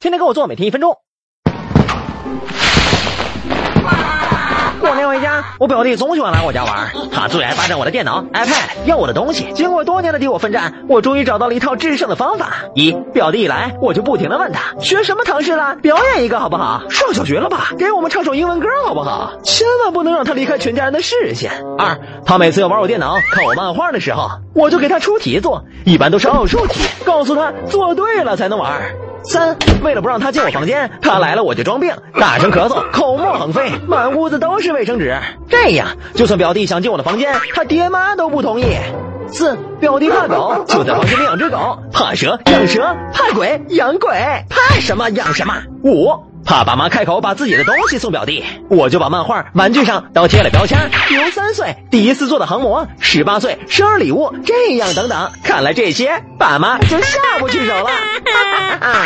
天天跟我做，每天一分钟。过年回家，我表弟总喜欢来我家玩，他最爱霸占我的电脑、iPad，要我的东西。经过多年的敌我奋战，我终于找到了一套制胜的方法。一，表弟一来，我就不停的问他学什么唐诗了，表演一个好不好？上小学了吧？给我们唱首英文歌好不好？千万不能让他离开全家人的视线。二，他每次要玩我电脑、看我漫画的时候，我就给他出题做，一般都是奥数题，告诉他做对了才能玩。三，为了不让他进我房间，他来了我就装病，大声咳嗽，口沫横飞，满屋子都是卫生纸。这样，就算表弟想进我的房间，他爹妈都不同意。四，表弟怕狗，就在房间里养只狗；怕蛇，养蛇；怕鬼，养鬼；怕什么养什么。五，怕爸妈开口把自己的东西送表弟，我就把漫画、玩具上都贴了标签，比如三岁第一次做的航模，十八岁生日礼物，这样等等。看来这些爸妈就下不去手了。哈哈哈哈